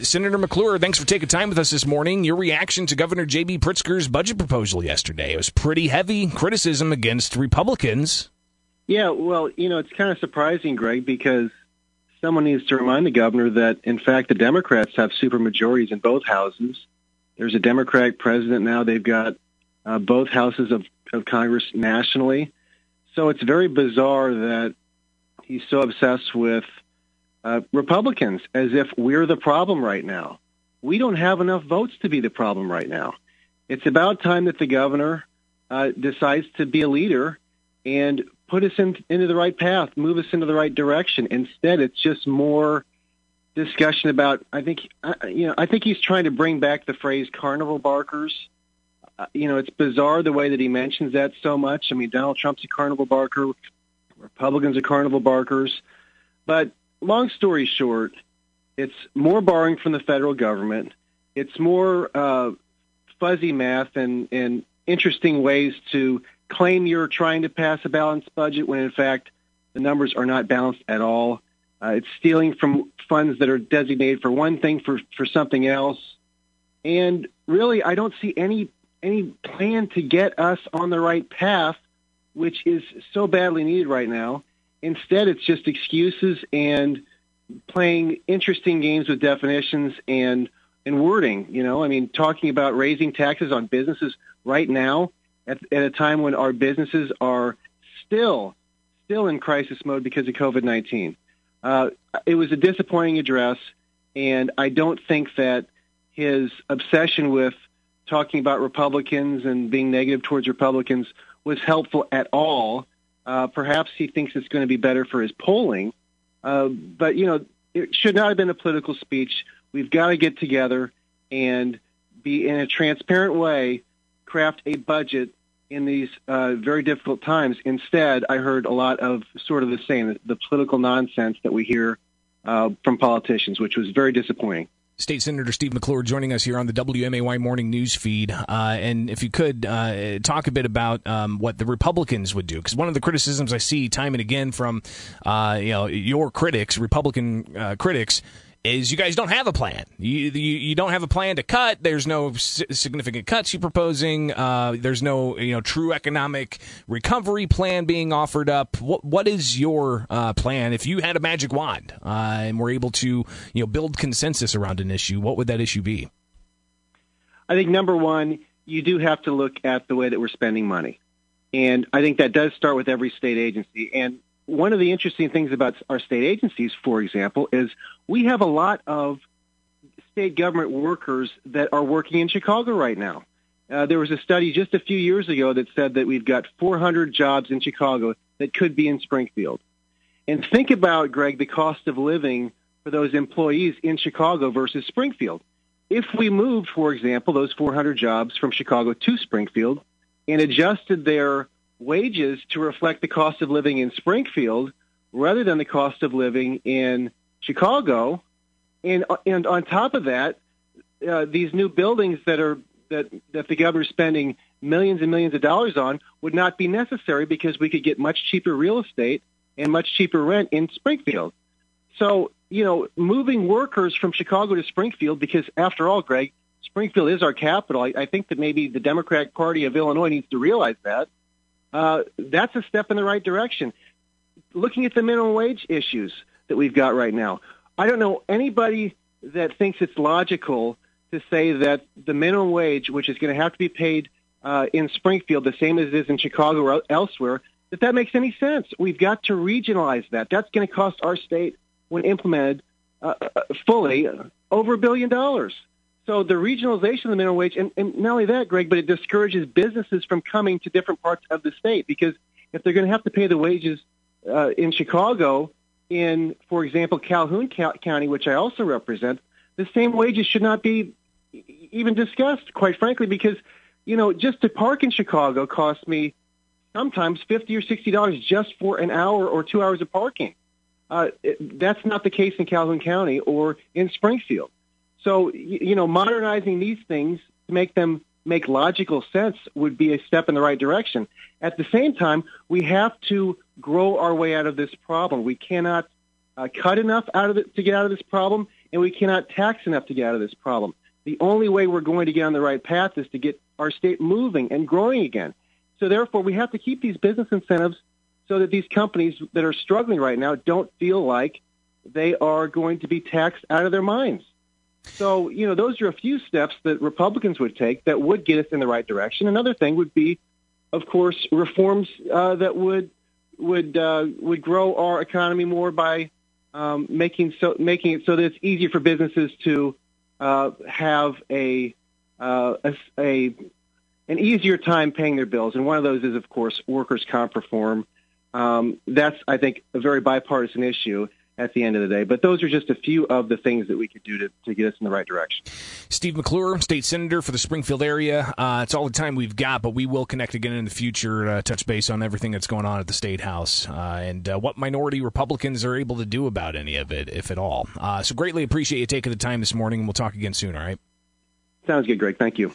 Senator McClure, thanks for taking time with us this morning. Your reaction to Governor J.B. Pritzker's budget proposal yesterday it was pretty heavy criticism against Republicans. Yeah, well, you know, it's kind of surprising, Greg, because someone needs to remind the governor that, in fact, the Democrats have super majorities in both houses. There's a Democratic president now. They've got uh, both houses of, of Congress nationally. So it's very bizarre that he's so obsessed with uh, Republicans as if we're the problem right now. We don't have enough votes to be the problem right now. It's about time that the governor uh, decides to be a leader and put us in, into the right path, move us into the right direction. Instead, it's just more discussion about. I think uh, you know. I think he's trying to bring back the phrase "carnival barkers." Uh, you know, it's bizarre the way that he mentions that so much. I mean, Donald Trump's a carnival barker, Republicans are carnival barkers, but long story short, it's more borrowing from the federal government. It's more uh, fuzzy math and, and interesting ways to claim you're trying to pass a balanced budget when in fact the numbers are not balanced at all. Uh, it's stealing from funds that are designated for one thing for, for something else. And really, I don't see any any plan to get us on the right path, which is so badly needed right now. Instead, it's just excuses and playing interesting games with definitions and and wording. You know, I mean, talking about raising taxes on businesses right now at, at a time when our businesses are still still in crisis mode because of COVID nineteen. Uh, it was a disappointing address, and I don't think that his obsession with talking about Republicans and being negative towards Republicans was helpful at all. Uh, perhaps he thinks it's going to be better for his polling. Uh, but, you know, it should not have been a political speech. We've got to get together and be in a transparent way, craft a budget in these uh, very difficult times. Instead, I heard a lot of sort of the same, the, political nonsense that we hear uh, from politicians, which was very disappointing. State Senator Steve McClure joining us here on the WMAY morning news feed. Uh, and if you could uh, talk a bit about um, what the Republicans would do, because one of the criticisms I see time and again from uh, you know your critics, Republican uh, critics, is you guys don't have a plan. You, you, you don't have a plan to cut. There's no significant cuts you're proposing. Uh, there's no you know true economic recovery plan being offered up. What what is your uh, plan if you had a magic wand uh, and were able to you know build consensus around an issue? What would that issue be? I think number one, you do have to look at the way that we're spending money, and I think that does start with every state agency. And one of the interesting things about our state agencies, for example, is we have a lot of state government workers that are working in Chicago right now. Uh, there was a study just a few years ago that said that we've got 400 jobs in Chicago that could be in Springfield. And think about, Greg, the cost of living for those employees in Chicago versus Springfield. If we moved, for example, those 400 jobs from Chicago to Springfield and adjusted their wages to reflect the cost of living in Springfield rather than the cost of living in Chicago. And, and on top of that, uh, these new buildings that are that, that the governor's spending millions and millions of dollars on would not be necessary because we could get much cheaper real estate and much cheaper rent in Springfield. So, you know, moving workers from Chicago to Springfield, because after all, Greg, Springfield is our capital. I, I think that maybe the Democratic Party of Illinois needs to realize that uh, that's a step in the right direction. Looking at the minimum wage issues that we've got right now, I don't know anybody that thinks it's logical to say that the minimum wage, which is going to have to be paid uh, in Springfield the same as it is in Chicago or elsewhere, that that makes any sense. We've got to regionalize that. That's going to cost our state, when implemented uh, uh fully, over a billion dollars. So the regionalization of the minimum wage, and, and not only that, Greg, but it discourages businesses from coming to different parts of the state because if they're going to have to pay the wages uh, in Chicago, in, for example, Calhoun County, which I also represent, the same wages should not be even discussed, quite frankly, because, you know, just to park in Chicago costs me sometimes 50 or $60 just for an hour or two hours of parking. Uh, it, that's not the case in Calhoun County or in Springfield. So, you know, modernizing these things to make them make logical sense would be a step in the right direction. At the same time, we have to grow our way out of this problem. We cannot uh, cut enough out of it to get out of this problem, and we cannot tax enough to get out of this problem. The only way we're going to get on the right path is to get our state moving and growing again. So therefore, we have to keep these business incentives so that these companies that are struggling right now don't feel like they are going to be taxed out of their minds. So, you know, those are a few steps that Republicans would take that would get us in the right direction. Another thing would be, of course, reforms uh, that would would uh, would grow our economy more by um, making so making it so that it's easier for businesses to uh, have a, uh, a, a an easier time paying their bills. And one of those is, of course, workers' comp reform. Um, that's, I think, a very bipartisan issue at the end of the day. But those are just a few of the things that we could do to, to get us in the right direction. Steve McClure, state senator for the Springfield area. Uh, it's all the time we've got, but we will connect again in the future, uh, touch base on everything that's going on at the state house uh, and uh, what minority Republicans are able to do about any of it, if at all. Uh, so greatly appreciate you taking the time this morning, and we'll talk again soon. All right. Sounds good, Greg. Thank you.